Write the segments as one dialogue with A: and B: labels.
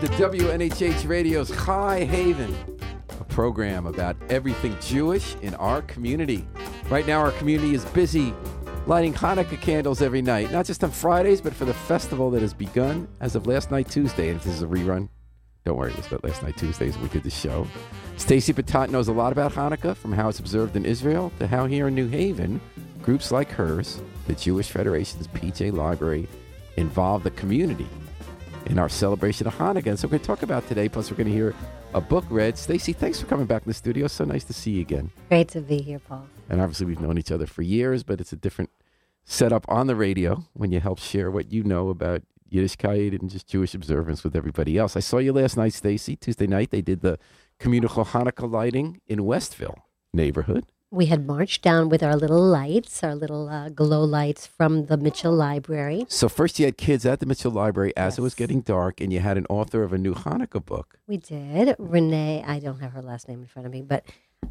A: to WNHH Radio's High Haven, a program about everything Jewish in our community. Right now, our community is busy lighting Hanukkah candles every night, not just on Fridays, but for the festival that has begun as of last night, Tuesday. And if this is a rerun, don't worry, it was about last night, Tuesdays, we did the show. Stacy Batat knows a lot about Hanukkah, from how it's observed in Israel to how here in New Haven, groups like hers, the Jewish Federation's PJ Library, involve the community in our celebration of Hanukkah. And so we're going to talk about today, plus we're going to hear a book read. Stacy, thanks for coming back in the studio. So nice to see you again.
B: Great to be here, Paul.
A: And obviously we've known each other for years, but it's a different setup on the radio when you help share what you know about Yiddishkeit and just Jewish observance with everybody else. I saw you last night, Stacy. Tuesday night, they did the communal Hanukkah lighting in Westville neighborhood.
B: We had marched down with our little lights, our little uh, glow lights from the Mitchell Library.
A: So first you had kids at the Mitchell Library as it was getting dark, and you had an author of a new Hanukkah book.
B: We did. Renee, I don't have her last name in front of me, but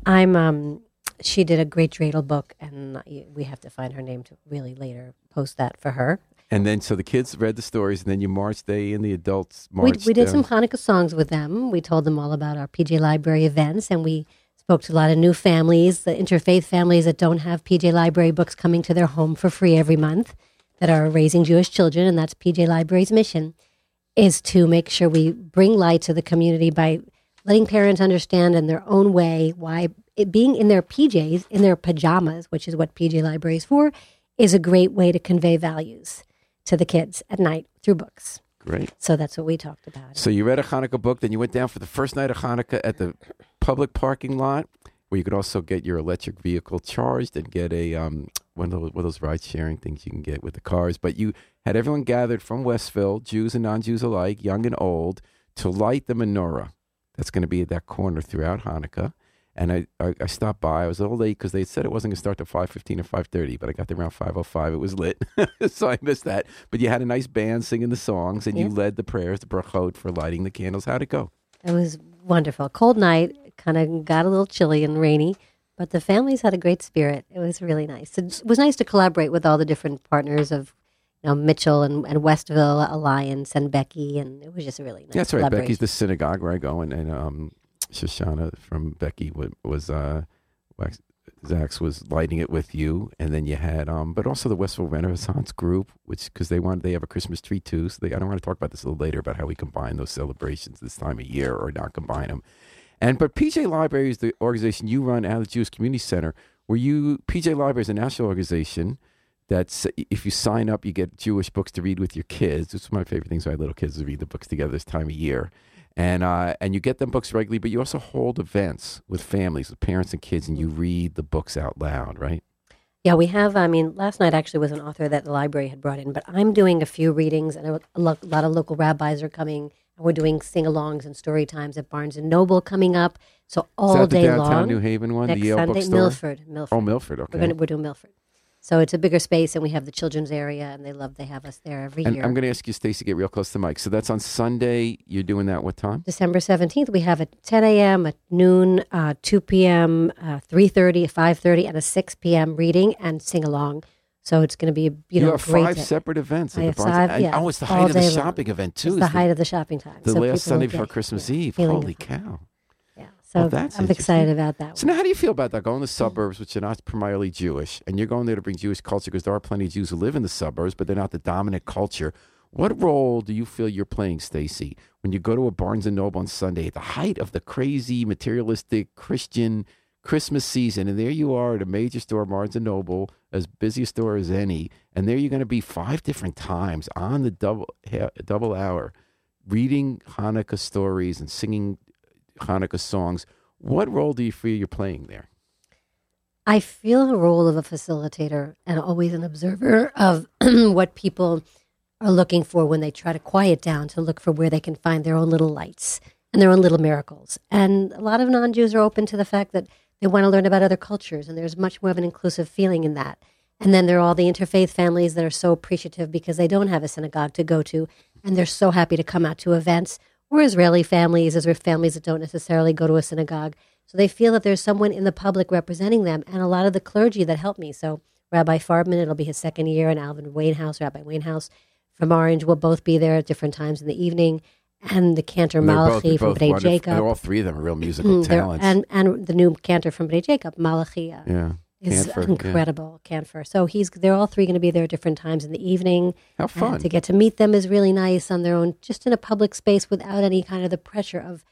B: I'm. Um, she did a great dreidel book, and we have to find her name to really later post that for her.
A: And then so the kids read the stories, and then you marched. They and the adults marched.
B: we did some. Hanukkah songs with them. We told them all about our PJ Library events, and we spoke to a lot of new families, the interfaith families that don't have PJ Library books coming to their home for free every month, that are raising Jewish children, and that's PJ Library's mission, is to make sure we bring light to the community by letting parents understand in their own way why it, being in their PJs, in their pajamas, which is what PJ Library is for, is a great way to convey values to the kids at night through books.
A: Great.
B: So that's what we talked about.
A: So you read a Hanukkah book, then you went down for the first night of Hanukkah at the public parking lot, where you could also get your electric vehicle charged and get a um, one of those, one of those ride sharing things you can get with the cars. But you had everyone gathered from Westville, Jews and non-Jews alike, young and old, to light the menorah. That's going to be at that corner throughout Hanukkah. And I, I, I stopped by. I was a little late because they said it wasn't going to start till five fifteen or five thirty, but I got there around five oh five. It was lit, so I missed that. But you had a nice band singing the songs, and you led the prayers, the brachot for lighting the candles. How'd it go?
B: It was wonderful. Cold night, kind of got a little chilly and rainy, but the families had a great spirit. It was really nice. It was nice to collaborate with all the different partners of, you know, Mitchell and, and Westville Alliance and BEKI, and it was just a really nice.
A: Yeah, that's right. BEKI's the synagogue where I go, and, and um, Shoshana from BEKI was uh, Zach's was lighting it with you, and then you had um, but also the Westville Renaissance group, which because they want they have a Christmas tree too. So they, I don't want to talk about this a little later about how we combine those celebrations this time of year or not combine them. And but PJ Library is the organization you run out of the Jewish Community Center, where you PJ Library is a national organization that's if you sign up, you get Jewish books to read with your kids. It's one of my favorite things. My little kids to read the books together this time of year, and uh, and you get them books regularly. But you also hold events with families, with parents and kids, and you read the books out loud, right?
B: Yeah, we have. I mean, last night actually was an author that the library had brought in, but I'm doing a few readings, and a lot of local rabbis are coming, and we're doing sing-alongs and story times at Barnes and Noble coming up. So all
A: Is that
B: day
A: the downtown
B: long.
A: New Haven one,
B: next
A: the Yale
B: Sunday,
A: bookstore?
B: Milford, Milford.
A: Oh, Milford. Okay.
B: We're gonna we're doing Milford, so it's a bigger space, and we have the children's area, and they love they have us there every
A: and
B: year.
A: I'm going to ask you, Stacy, get real close to the mic. So that's on Sunday. You're doing that what time?
B: December seventeenth, we have at ten a.m., at noon, uh, two p.m., uh, three thirty, five thirty, and a six p.m. reading and sing along. So it's going to be a you, know
A: have five
B: day.
A: separate events.
B: I
A: at
B: have
A: the Barnes-
B: five,
A: and-
B: yeah,
A: oh, it's the height of the
B: day long.
A: shopping event too.
B: It's
A: is
B: the height of the shopping time.
A: the
B: so
A: last Sunday before Christmas
B: yeah,
A: Eve. Holy cow!
B: So
A: Oh, that's
B: I'm excited about that.
A: So now, how do you feel about that? Going to the suburbs, which are not primarily Jewish, and you're going there to bring Jewish culture because there are plenty of Jews who live in the suburbs, but they're not the dominant culture. What role do you feel you're playing, Stacy, when you go to a Barnes and Noble on Sunday at the height of the crazy, materialistic Christian Christmas season, and there you are at a major store, Barnes and Noble, as busy a store as any, and there you're going to be five different times on the double double hour, reading Hanukkah stories and singing Hanukkah songs. What role do you feel you're playing there?
B: I feel the role of a facilitator and always an observer of what people are looking for when they try to quiet down to look for where they can find their own little lights and their own little miracles. And a lot of non Jews are open to the fact that they want to learn about other cultures, and there's much more of an inclusive feeling in that. And then there are all the interfaith families that are so appreciative because they don't have a synagogue to go to, and they're so happy to come out to events. Or Israeli families, as are families that don't necessarily go to a synagogue. So they feel that there's someone in the public representing them, and a lot of the clergy that help me. So Rabbi Farbman, it'll be his second year, and Alvin Wainhaus, Rabbi Wainhaus from Orange will both be there at different times in the evening. and the cantor
A: And they're both-
B: Malachi from
A: wonderful-
B: Jacob.
A: All three of them are real musical talents.
B: and and the new cantor from B'nai Jacob, Malachia,
A: yeah.
B: Is
A: yeah.
B: incredible. Cantor. So he's they're all three going to be there at different times in the evening.
A: How
B: And
A: fun.
B: to get to meet them is really nice on their own, just in a public space without any kind of the pressure of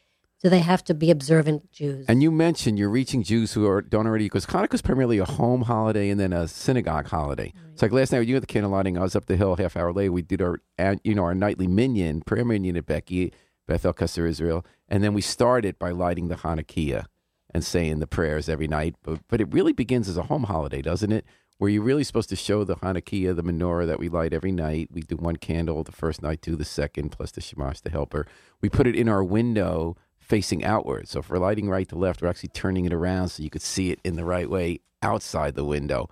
B: do they have to be observant Jews?
A: And you mentioned you're reaching Jews who are, don't already, because Hanukkah is primarily a home holiday and then a synagogue holiday. It's like last night when you at the candle lighting, I was up the hill half hour later. We did our, you know, our nightly minyan, prayer minyan at BEKI, Bethel, Keser, Israel. And then we started by lighting the Hanukkah and saying the prayers every night. But, but it really begins as a home holiday, doesn't it? Where you're really supposed to show the Hanukkah, the menorah that we light every night. We do one candle the first night, do the second, plus the shamash, the helper. We put it in our window facing outward. So if we're lighting right to left, we're actually turning it around so you could see it in the right way outside the window.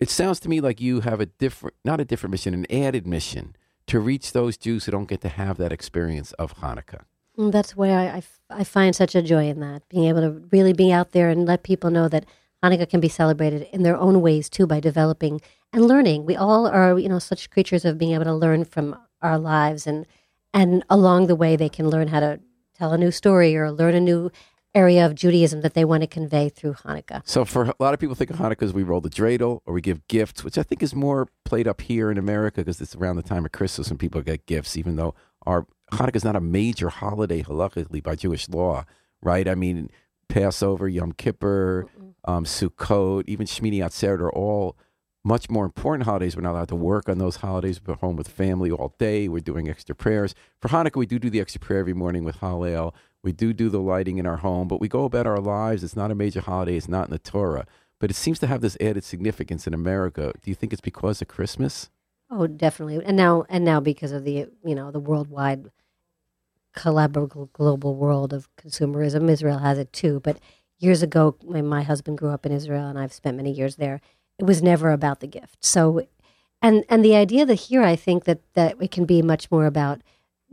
A: It sounds to me like you have a different, not a different mission, an added mission to reach those Jews who don't get to have that experience of Hanukkah.
B: That's where I I find such a joy in that, being able to really be out there and let people know that Hanukkah can be celebrated in their own ways too by developing and learning. We all are, you know, such creatures of being able to learn from our lives, and and along the way they can learn how to tell a new story or learn a new area of Judaism that they want to convey through Hanukkah.
A: So for a lot of people think of Hanukkah as we roll the dreidel or we give gifts, which I think is more played up here in America because it's around the time of Christmas and people get gifts, even though our Hanukkah is not a major holiday halakhically by Jewish law, right? I mean, Passover, Yom Kippur, um, Sukkot, even Shmini Atzeret are all much more important holidays. We're not allowed to work on those holidays. We're home with family all day. We're doing extra prayers. For Hanukkah, we do do the extra prayer every morning with Hallel. We do do the lighting in our home, but we go about our lives. It's not a major holiday. It's not in the Torah. But it seems to have this added significance in America. Do you think it's because of Christmas?
B: Oh, definitely. And now, and now, because of the you know the worldwide collaborative global world of consumerism, Israel has it too. But years ago, when my husband grew up in Israel, and I've spent many years there, it was never about the gift. So, and and the idea that here, I think that that it can be much more about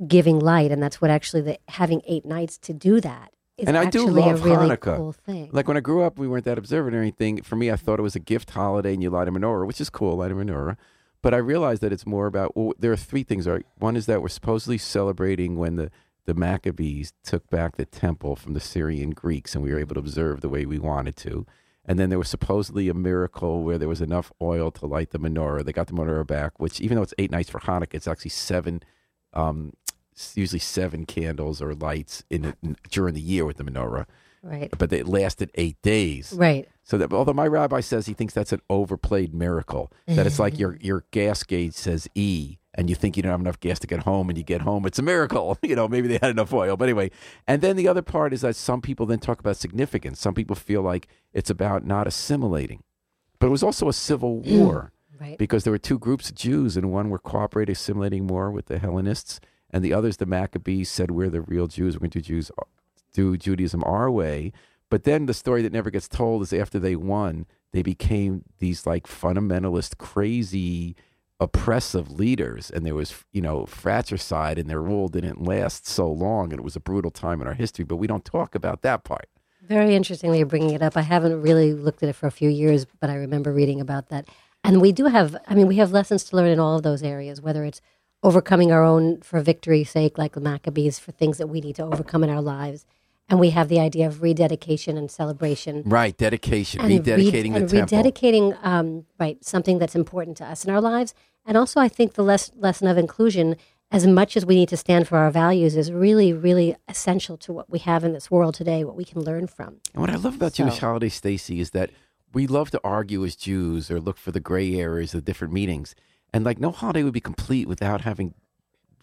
B: giving light, and that's what actually the having eight nights to do that
A: And I do
B: actually
A: love
B: a really
A: Hanukkah.
B: cool thing.
A: Like when I grew up, we weren't that observant or anything. For me, I thought it was a gift holiday and you light a menorah, which is cool, light a menorah. But I realized that it's more about, well, there are three things. Right? One is that we're supposedly celebrating when the, the Maccabees took back the temple from the Syrian Greeks and we were able to observe the way we wanted to. And then there was supposedly a miracle where there was enough oil to light the menorah. They got the menorah back, which even though it's eight nights for Hanukkah, it's actually seven, um, usually seven candles or lights in, it during the year with the menorah
B: right,
A: but it lasted eight days.
B: right.
A: So that although my rabbi says he thinks that's an overplayed miracle, that it's like your your gas gauge says E, and you think you don't have enough gas to get home, and you get home, it's a miracle. You know, maybe they had enough oil, but anyway. And then the other part is that some people then talk about significance. Some people feel like it's about not assimilating, but it was also a civil mm. war
B: Right.
A: because there were two groups of Jews, and one were cooperating, assimilating more with the Hellenists, and the others, the Maccabees, said we're the real Jews. We're going to do Jews, do Judaism our way. But then the story that never gets told is after they won, they became these like fundamentalist, crazy, oppressive leaders, and there was you know fratricide, and their rule didn't last so long, and it was a brutal time in our history. But we don't talk about that part.
B: Very interestingly, you're bringing it up. I haven't really looked at it for a few years, but I remember reading about that. And we do have, I mean, we have lessons to learn in all of those areas, whether it's overcoming our own for victory's sake, like the Maccabees, for things that we need to overcome in our lives. And we have the idea of rededication and celebration.
A: Right, dedication,
B: And re-
A: rededicating
B: and
A: the temple.
B: rededicating, um, right, something that's important to us in our lives. And also, I think the les- lesson of inclusion, as much as we need to stand for our values, is really, really essential to what we have in this world today, what we can learn from.
A: And what I love about Jewish
B: So-
A: holidays, Stacy, is that we love to argue as Jews or look for the gray areas, the different meanings. And like no holiday would be complete without having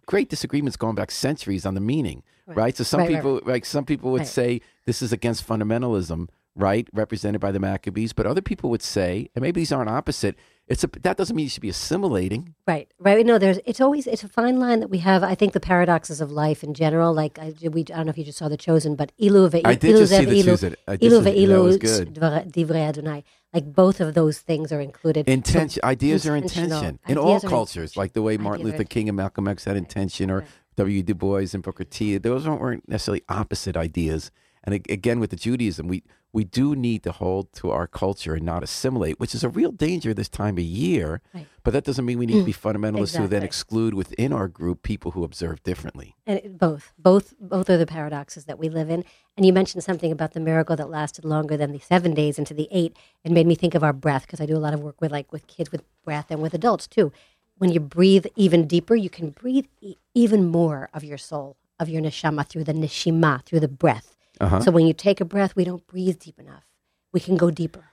A: great disagreements going back centuries on the meaning, right? So some
B: Right, right,
A: people, like some people would
B: Right.
A: say this is against fundamentalism, right? Represented by the Maccabees, but other people would say, and maybe these aren't opposite. It's a, that doesn't mean you should be assimilating.
B: Right, right. No, there's. It's always it's a fine line that we have. I think the paradoxes of life in general. Like I, we, I don't know if you just saw the Chosen, but ilu ve
A: I did
B: ilu
A: just see The
B: ilu,
A: Chosen. I
B: ilu ve ilu. Like both of those things are included.
A: Intention,
B: So
A: ideas are intention in all cultures, like the way Martin Luther King and Malcolm X had intention, or W. Du Bois and Booker T. Those weren't necessarily opposite ideas. And again, with the Judaism, we we do need to hold to our culture and not assimilate, which is a real danger this time of year.
B: Right.
A: But that doesn't mean we need to be fundamentalists who then exclude within our group people who observe differently.
B: And it- both, both, both are the paradoxes that we live in. And you mentioned something about the miracle that lasted longer than the seven days into the eight. It made me think of our breath because I do a lot of work with like with kids with breath and with adults too. When you breathe even deeper, you can breathe e- even more of your soul, of your neshama through the neshima, through the breath.
A: Uh-huh.
B: So when you take a breath, we don't breathe deep enough. We can go deeper.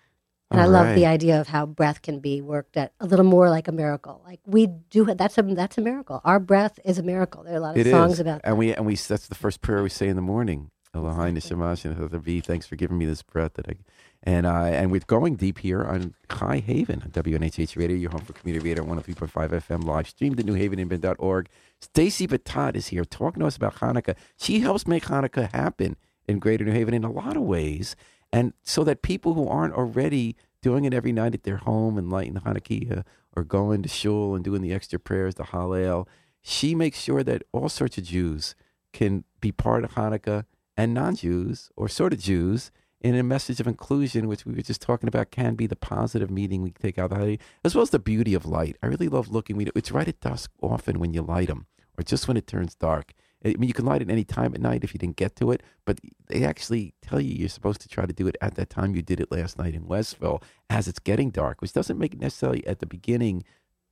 B: And I
A: All
B: love the idea of how breath can be worked at a little more like a miracle. Like we do, that's a that's a miracle. Our breath is a miracle. There are a lot of
A: It
B: songs
A: is,
B: about that.
A: and we and we that's the first prayer we say in the morning. Nishamash and Thanks for giving me this breath that I and uh, and we're going deep here on High Haven on WNHH Radio, your home for community radio, 103.5 FM, live streamed at newhaveninbend.org. Stacy Batat is here talking to us about Hanukkah. She helps make Hanukkah happen in Greater New Haven in a lot of ways, and so that people who aren't already doing it every night at their home and lighting Hanukkah or going to shul and doing the extra prayers, the Hallel, she makes sure that all sorts of Jews can be part of Hanukkah and non-Jews or sort of Jews in a message of inclusion, which we were just talking about, can be the positive meaning we take out of the as well as the beauty of light. I really love looking. It's right at dusk often when you light them, or just when it turns dark. I mean, you can light it any time at night if you didn't get to it, but they actually tell you you're supposed to try to do it at that time you did it last night in Westville as it's getting dark, which doesn't make it necessarily at the beginning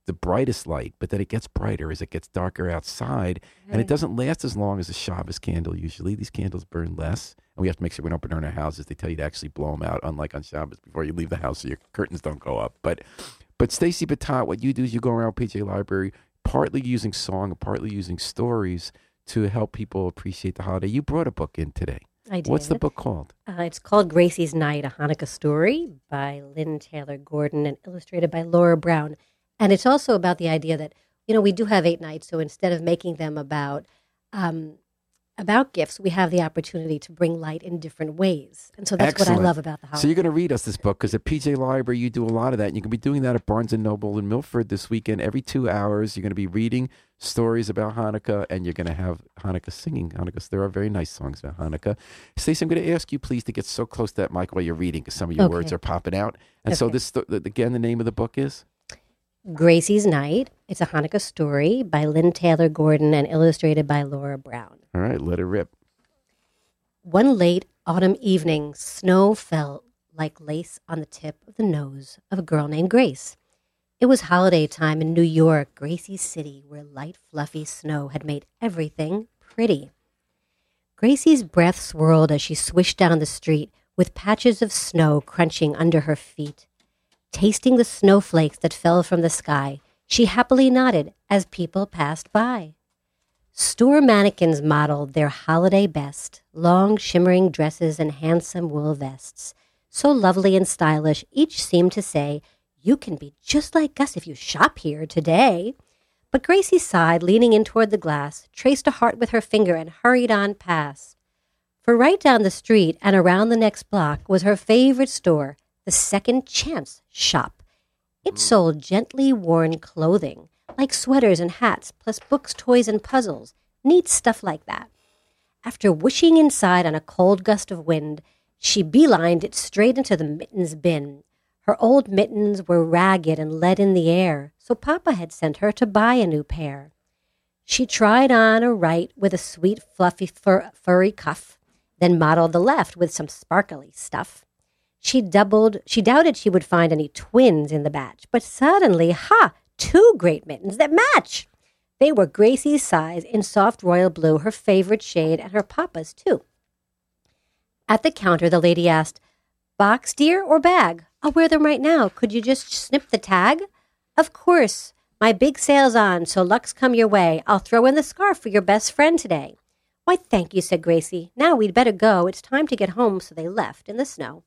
A: the brightest light, but then it gets brighter as it gets darker outside. And it doesn't last as long as a Shabbos candle usually. These candles burn less. And we have to make sure we don't burn our houses. They tell you to actually blow them out, unlike on Shabbos before you leave the house so your curtains don't go up. But but Stacy Batat, what you do is you go around PJ Library, partly using song and partly using stories to help people appreciate the holiday. You brought a book in today.
B: I did.
A: What's the book called?
B: Uh, it's called Gracie's Night, a Hanukkah story by Lynn Taylor Gordon and illustrated by Laura Brown. And it's also about the idea that, you know, we do have eight nights. So instead of making them about, um, about gifts, we have the opportunity to bring light in different ways. And so that's what I love about the holiday.
A: So you're going to read us this book because at PJ Library you do a lot of that. And you can be doing that at Barnes and Noble in Milford this weekend. Every two hours, you're going to be reading stories about Hanukkah, and you're going to have Hanukkah singing. Hanukkah. There are very nice songs about Hanukkah. Stacey, I'm going to ask you please to get so close to that mic while you're reading because some of your
B: Okay.
A: words are popping out. And so this th- again, the name of the book is.
B: Gracie's Night. It's a Hanukkah story by Lynn Taylor Gordon and illustrated by Laura Brown.
A: All right, let it rip.
B: One late autumn evening, snow fell like lace on the tip of the nose of a girl named Grace. It was holiday time in New York, Gracie's city, where light, fluffy snow had made everything pretty. Gracie's breath swirled as she swished down the street with patches of snow crunching under her feet. Tasting the snowflakes that fell from the sky, she happily nodded as people passed by. Store mannequins modeled their holiday best long, shimmering dresses and handsome wool vests. So lovely and stylish, each seemed to say, You can be just like us if you shop here today. But Gracie sighed, leaning in toward the glass, traced a heart with her finger, and hurried on past. For right down the street and around the next block was her favorite store, the Second Chance Shop. It sold gently worn clothing, like sweaters and hats, plus books, toys, and puzzles. Neat stuff like that. After whooshing inside on a cold gust of wind, she beelined it straight into the mittens bin. Her old mittens were ragged and lead in the air, so Papa had sent her to buy a new pair. She tried on a right with a sweet, fluffy, fur- furry cuff, then modeled the left with some sparkly stuff. She doubled. She doubted she would find any twins in the batch, but suddenly, ha! Two great mittens that match. They were Gracie's size in soft royal blue, her favorite shade, and her papa's too. At the counter, the lady asked, "Box, dear, or bag? I'll wear them right now. Could you just snip the tag?" Of course. My big sale's on, so luck's come your way. I'll throw in the scarf for your best friend today. Why, thank you, said Gracie. Now we'd better go. It's time to get home, so they left in the snow.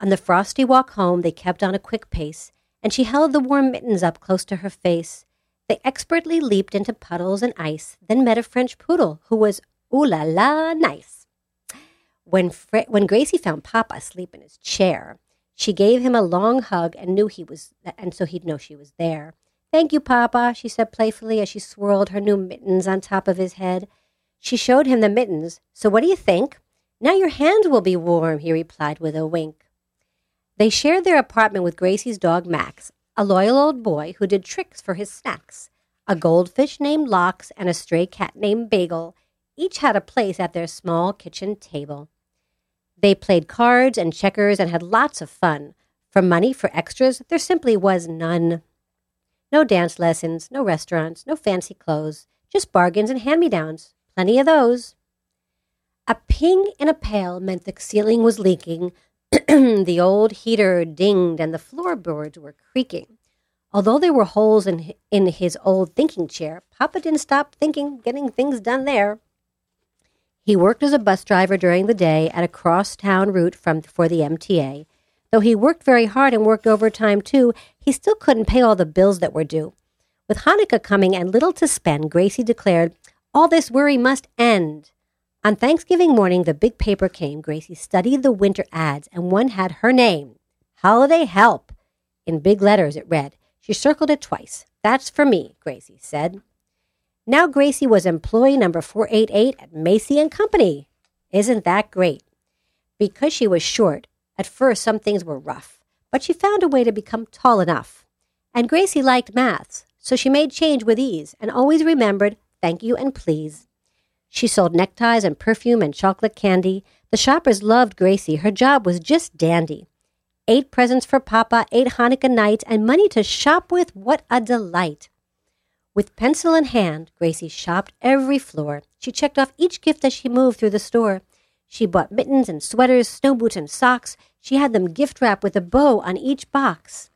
B: On the frosty walk home, they kept on a quick pace, and she held the warm mittens up close to her face. They expertly leaped into puddles and ice, then met a French poodle who was ooh la la nice. When, when Gracie found Papa asleep in his chair, she gave him a long hug and knew he was, and so he'd know she was there. Thank you, Papa, she said playfully as she swirled her new mittens on top of his head. She showed him the mittens. So what do you think? Now your hands will be warm, he replied with a wink. They shared their apartment with Gracie's dog Max, a loyal old boy who did tricks for his snacks. A goldfish named Locks and a stray cat named Bagel each had a place at their small kitchen table. They played cards and checkers and had lots of fun. For money for extras, there simply was none. No dance lessons, no restaurants, no fancy clothes, just bargains and hand me downs. Plenty of those. A ping in a pail meant the ceiling was leaking, the old heater dinged, and the floorboards were creaking. Although there were holes in, in his old thinking chair, Papa didn't stop thinking, getting things done there. He worked as a bus driver during the day at a cross-town route from, for the MTA. Though he worked very hard and worked overtime too, he still couldn't pay all the bills that were due. With Hanukkah coming and little to spend, Gracie declared, All this worry must end. On Thanksgiving morning, the big paper came. Gracie studied the winter ads, and one had her name Holiday Help. In big letters, it read. She circled it twice. That's for me, Gracie said. Now Gracie was employee number 488 at Macy and Company. Isn't that great? Because she was short, at first some things were rough, but she found a way to become tall enough. And Gracie liked maths, so she made change with ease and always remembered thank you and please. She sold neckties and perfume and chocolate candy. The shoppers loved Gracie. Her job was just dandy. Eight presents for Papa, eight Hanukkah nights, and money to shop with. What a delight! With pencil in hand, Gracie shopped every floor. She checked off each gift as she moved through the store. She bought mittens and sweaters, snow boots and socks. She had them gift wrapped with a bow on each box.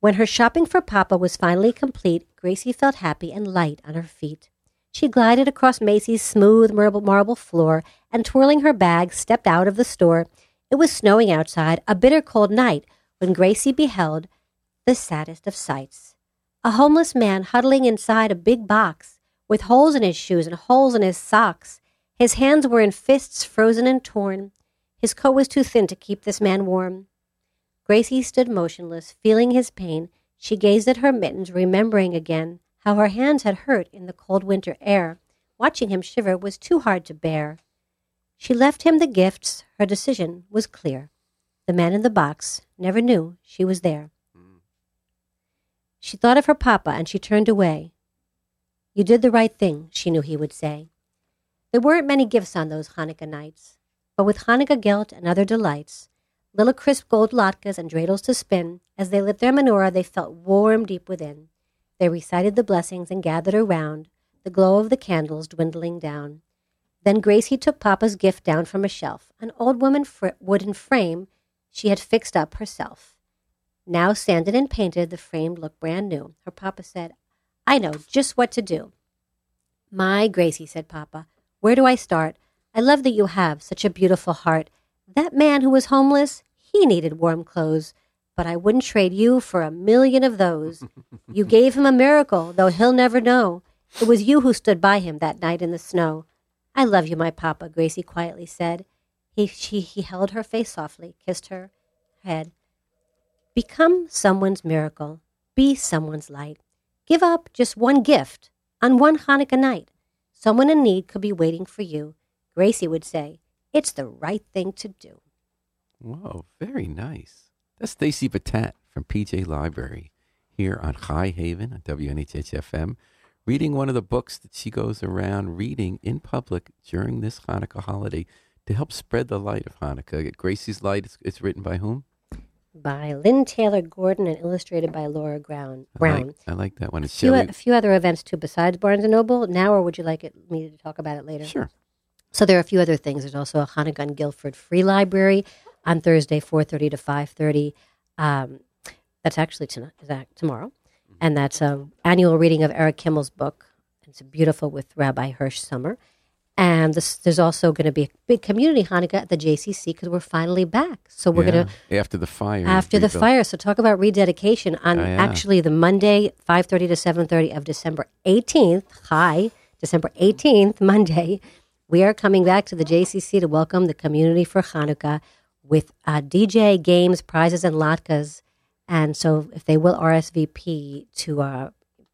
B: When her shopping for Papa was finally complete, Gracie felt happy and light on her feet. She glided across Macy's smooth marble, floor and, twirling her bag, stepped out of the store. It was snowing outside, a bitter cold night, when Gracie beheld the saddest of sights a homeless man huddling inside a big box with holes in his shoes and holes in his socks. His hands were in fists frozen and torn. His coat was too thin to keep this man warm. Gracie stood motionless, feeling his pain. She gazed at her mittens, remembering again how her hands had hurt in the cold winter air. Watching him shiver was too hard to bear. She left him the gifts. Her decision was clear. The man in the box never knew she was there. She thought of her papa and she turned away. You did the right thing, she knew he would say. There weren't many gifts on those Hanukkah nights, but with Hanukkah gelt and other delights, little crisp gold latkes and dreidels to spin, as they lit their menorah, they felt warm deep within. They recited the blessings and gathered around, the glow of the candles dwindling down. Then Gracie took Papa's gift down from a shelf, an old woman fr- wooden frame she had fixed up herself. Now sanded and painted, the frame looked brand new. Her papa said, I know just what to do. My Gracie, said Papa, where do I start? I love that you have such a beautiful heart. That man who was homeless, he needed warm clothes, but I wouldn't trade you for a million of those. you gave him a miracle, though he'll never know. It was you who stood by him that night in the snow. I love you, my papa, Gracie quietly said. He, she, he held her face softly, kissed her head. Become someone's miracle. Be someone's light. Give up just one gift on one Hanukkah night. Someone in need could be waiting for you. Gracie would say, it's the right thing to do.
A: Whoa, very nice. That's Stacy Batat from PJ Library here on High Haven on WNHHFM, reading one of the books that she goes around reading in public during this Hanukkah holiday to help spread the light of Hanukkah. Gracie's Light, it's, it's written by whom?
B: by Lynn Taylor Gordon and illustrated by Laura Brown. Brown.
A: I like, I like that one.
B: A few, a few other events too besides Barnes and Noble now, or would you like it, me to talk about it later?
A: Sure.
B: So there are a few other things. There's also a Hanukkah Guilford Free Library on Thursday, 4.30 to 5.30. Um, that's actually tonight, tomorrow. Mm-hmm. And that's an annual reading of Eric Kimmel's book. It's beautiful with Rabbi Hesch Sommer. And this, there's also going to be a big community Hanukkah at the JCC because we're finally back. So we're
A: yeah,
B: going to
A: after the fire.
B: After the fire. So talk about rededication on
A: Oh, yeah.
B: actually the Monday, five thirty to seven thirty of December eighteenth. Hi, December eighteenth, Monday. We are coming back to the JCC to welcome the community for Hanukkah with uh, DJ games, prizes, and latkes. And so, if they will RSVP to uh,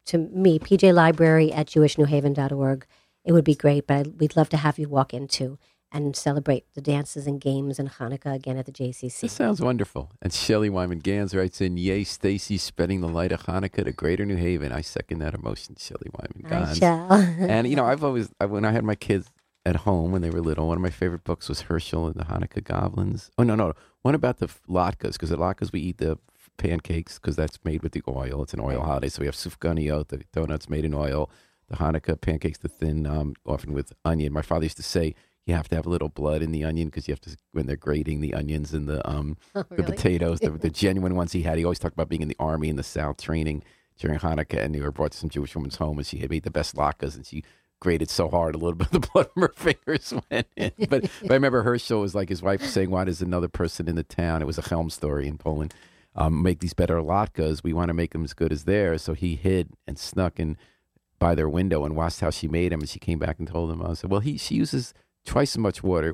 B: to me, PJ Library at JewishNewHaven.org, it would be great. But I'd, we'd love to have you walk in too. and celebrate the dances and games and Hanukkah again at the JCC.
A: This sounds wonderful. And Shelley Wyman Gans writes in, Yay, Stacy, spreading the light of Hanukkah to Greater New Haven. I second that emotion, Shelley Wyman Gans. and, you know, I've always, I, when I had my kids at home when they were little, one of my favorite books was Herschel and the Hanukkah Goblins. Oh, no, no. One about the latkes, because at latkes we eat the pancakes because that's made with the oil. It's an oil holiday. So we have sufganiyot, the donuts made in oil, the Hanukkah pancakes, the thin, um, often with onion. My father used to say, you have to have a little blood in the onion because you have to when they're grating the onions and the um
B: Oh,
A: the
B: really?
A: potatoes, the, the genuine ones he had. He always talked about being in the army in the South training during Hanukkah, and they were brought to some Jewish woman's home, and she had made the best latkes, and she grated so hard, a little bit of the blood from her fingers went in. But, but I remember Herschel was like his wife saying, "Why does another person in the town?" It was a Chelm story in Poland. Um, make these better latkes. We want to make them as good as theirs. So he hid and snuck in by their window and watched how she made them. And she came back and told him, I said, well, he she uses twice as much water.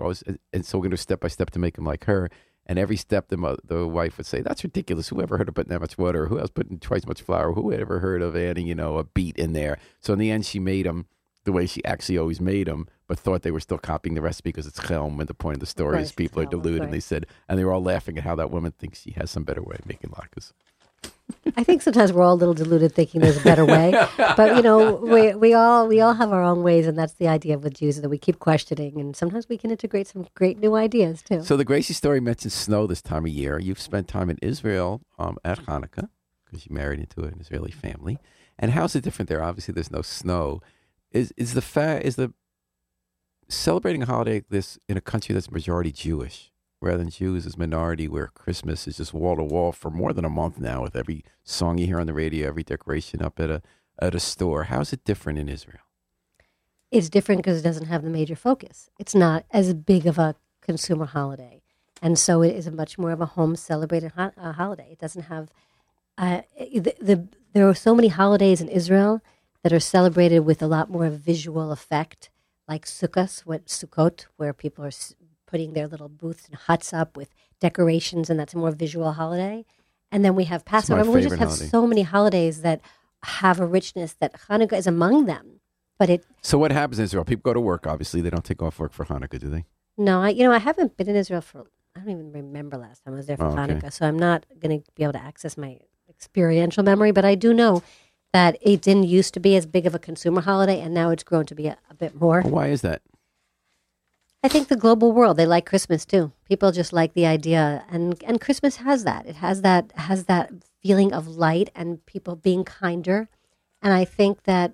A: And so we're going to step by step to make them like her. And every step, the, the wife would say, "That's ridiculous. Who ever heard of putting that much water? Who else putting twice as much flour? Who ever heard of adding, you know, a beet in there?" So in the end, she made them the way she actually always made them, but thought they were still copying the recipe because it's Chelm. And the point of the story is people are deluded.
B: right.
A: And they said, and they were all laughing at how that woman thinks she has some better way of making latkes.
B: I think sometimes we're all a little deluded, thinking there's a better way. but you know, we we all we all have our own ways, and that's the idea with Jews that we keep questioning, and sometimes we can integrate some great new ideas too.
A: So the Gracie story mentions snow this time of year. You've spent time in Israel um, at Hanukkah because you married into an Israeli family. And how's it different there? Obviously, there's no snow. Is is the fa- is the celebrating a holiday like this in a country that's majority Jewish rather than Jews as minority, where Christmas is just wall to wall for more than a month now, with every song you hear on the radio, every decoration up at a at a store. How's it different in Israel?
B: it's different because it doesn't have the major focus. It's not as big of a consumer holiday, and so it is a much more of a home celebrated ho- uh, holiday. It doesn't have uh, the, the there are so many holidays in Israel that are celebrated with a lot more visual effect, like Sukkot, what Sukkot, where people are putting their little booths and huts up with decorations, and that's a more visual holiday. And then we have Passover. I mean, we just have
A: holiday.
B: so many holidays that have a richness that Hanukkah is among them. But it
A: So what happens in Israel? People go to work. Obviously, they don't take off work for Hanukkah, do they?
B: No, I you know I haven't been in Israel for I don't even remember last time I was there for
A: Oh, okay.
B: Hanukkah, so I'm not going to be able to access my experiential memory. But I do know that it didn't used to be as big of a consumer holiday, and now it's grown to be a, a bit more.
A: Why is that?
B: I think the global world they like Christmas too. People just like the idea, and and Christmas has that. It has that has that feeling of light and people being kinder, and I think that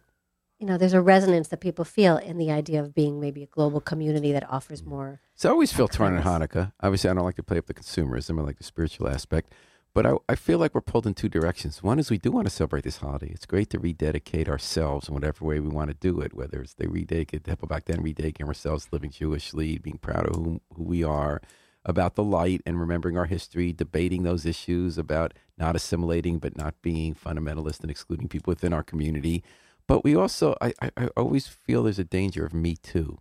B: you know there's a resonance that people feel in the idea of being maybe a global community that offers more.
A: So I always feel torn on Hanukkah. Obviously, I don't like to play up the consumerism. I like the spiritual aspect. But I, I feel like we're pulled in two directions. One is we do want to celebrate this holiday. It's great to rededicate ourselves in whatever way we want to do it, whether it's they rededicate, the back then rededicating ourselves, living Jewishly, being proud of who, who we are, about the light and remembering our history, debating those issues about not assimilating but not being fundamentalist and excluding people within our community. But we also, I, I, I always feel there's a danger of me too,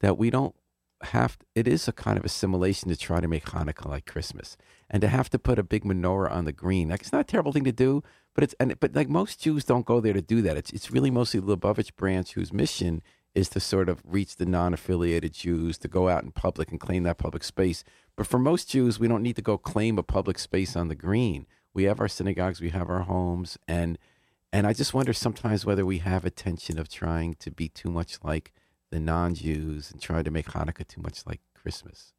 A: that we don't have it is a kind of assimilation to try to make Hanukkah like Christmas, and to have to put a big menorah on the green. Like it's not a terrible thing to do, but it's and but like most Jews don't go there to do that. It's it's really mostly the Lubavitch branch whose mission is to sort of reach the non-affiliated Jews to go out in public and claim that public space. But for most Jews, we don't need to go claim a public space on the green. We have our synagogues, we have our homes, and and I just wonder sometimes whether we have a tension of trying to be too much like the non-Jews and try to make Hanukkah too much like Christmas.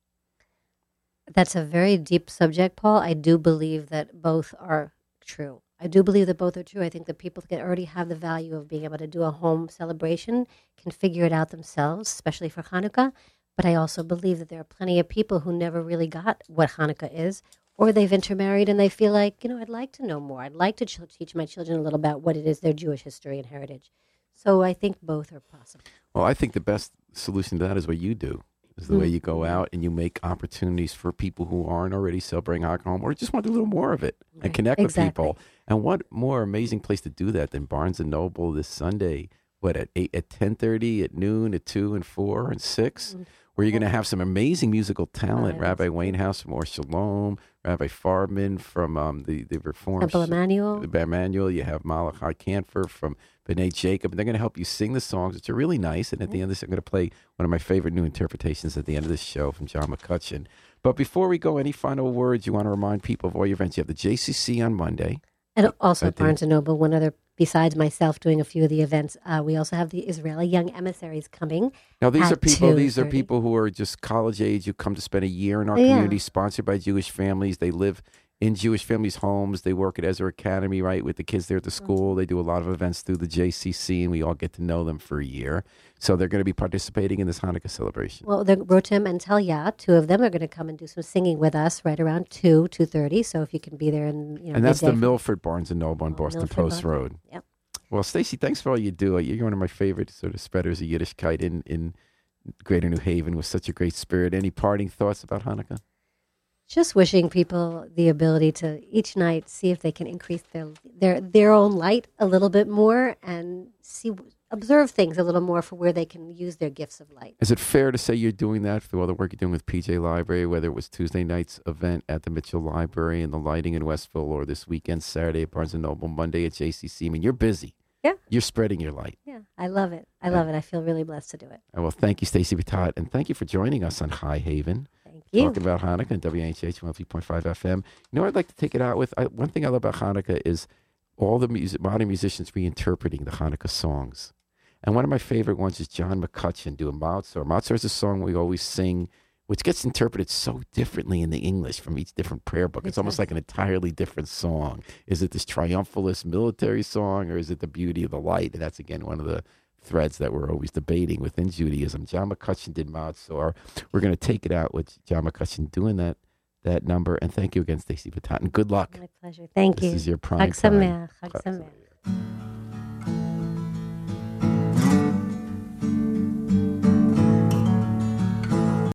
B: That's a very deep subject, Paul. I do believe that both are true. I do believe that both are true. I think that people can already have the value of being able to do a home celebration, can figure it out themselves, especially for Hanukkah. But I also believe that there are plenty of people who never really got what Hanukkah is, or they've intermarried and they feel like, you know, I'd like to know more. I'd like to ch- teach my children a little about what it is their Jewish history and heritage. So I think both are possible.
A: Well, I think the best solution to that is what you do. Is the way
B: Mm.
A: you go out and you make opportunities for people who aren't already celebrating Hanukkah home or just want to do a little more of it and connect
B: Exactly.
A: with people. And what more amazing place to do that than Barnes and Noble this Sunday what at eight at ten thirty, at noon, at two and four and 6
B: Mm.
A: where you're going to have some amazing musical talent.
B: Right.
A: Rabbi Wainhaus from Or Shalom, Rabbi Farbman from um, the the Reform
B: Temple Emanuel.
A: the Emanuel. You have Malachi Canfer from B'nai Jacob. And they're going to help you sing the songs, which are really nice. And at the end of this, I'm going to play one of my favorite new interpretations at the end of this show from John McCutcheon. But before we go, any final words you want to remind people of all your events? You have the JCC on Monday.
B: And also Barnes and Noble, one other, besides myself doing a few of the events, uh, we also have the Israeli Young Emissaries coming.
A: Now, these are people. These are people who are just college age who come to spend a year in our
B: Yeah.
A: community, sponsored by Jewish families. They live in Jewish families' homes. They work at Ezra Academy, right, with the kids there at the mm-hmm. school. They do a lot of events through the JCC, and we all get to know them for a year. So they're going to be participating in this Hanukkah celebration.
B: Well, the Rotem and Talia, two of them are going to come and do some singing with us right around 2, 2.30. So if you can be there in, you know,
A: and that's the. Milford Barnes and Noble on
B: Oh,
A: Boston
B: Milford
A: Post
B: Barnes.
A: Road.
B: Yep.
A: Well, Stacy, thanks for all you do. Uh, you're one of my favorite sort of spreaders of Yiddishkeit in in Greater New Haven with such a great spirit. Any parting thoughts about Hanukkah?
B: Just wishing people the ability to each night see if they can increase their their their own light a little bit more and see observe things a little more for where they can use their gifts of light.
A: Is it fair to say you're doing that through all the work you're doing with PJ Library, whether it was Tuesday night's event at the Mitchell Library and the lighting in Westville, or this weekend, Saturday at Barnes and Noble, Monday at JCC? I mean, you're busy.
B: Yeah.
A: You're spreading your light.
B: Yeah, I love it. I
A: Yeah.
B: love it. I feel really blessed to do it.
A: Well, thank you, Stacy Batat, and thank you for joining us on High Haven.
B: You.
A: talking about Hanukkah and WHH 103.5 FM. You know what I'd like to take it out with? I, one thing I love about Hanukkah is all the music, modern musicians reinterpreting the Hanukkah songs. And one of my favorite ones is John McCutcheon doing Maoz Tzur. Mozart is a song we always sing, which gets interpreted so differently in the English from each different prayer book.
B: It
A: It's almost like an entirely different song. Is it this triumphalist military song or is it the beauty of the light? And that's, again, one of the threads that we're always debating within Judaism. John McCutcheon did Maoz Tzur. We're going to take it out with John McCutcheon doing that that number. And thank you again, Stacey Batat. And good luck.
B: My pleasure. Thank
A: this
B: you.
A: is your prime
B: Chag. Sameach. Chag
A: Chag
B: Sameach.
A: Sameach.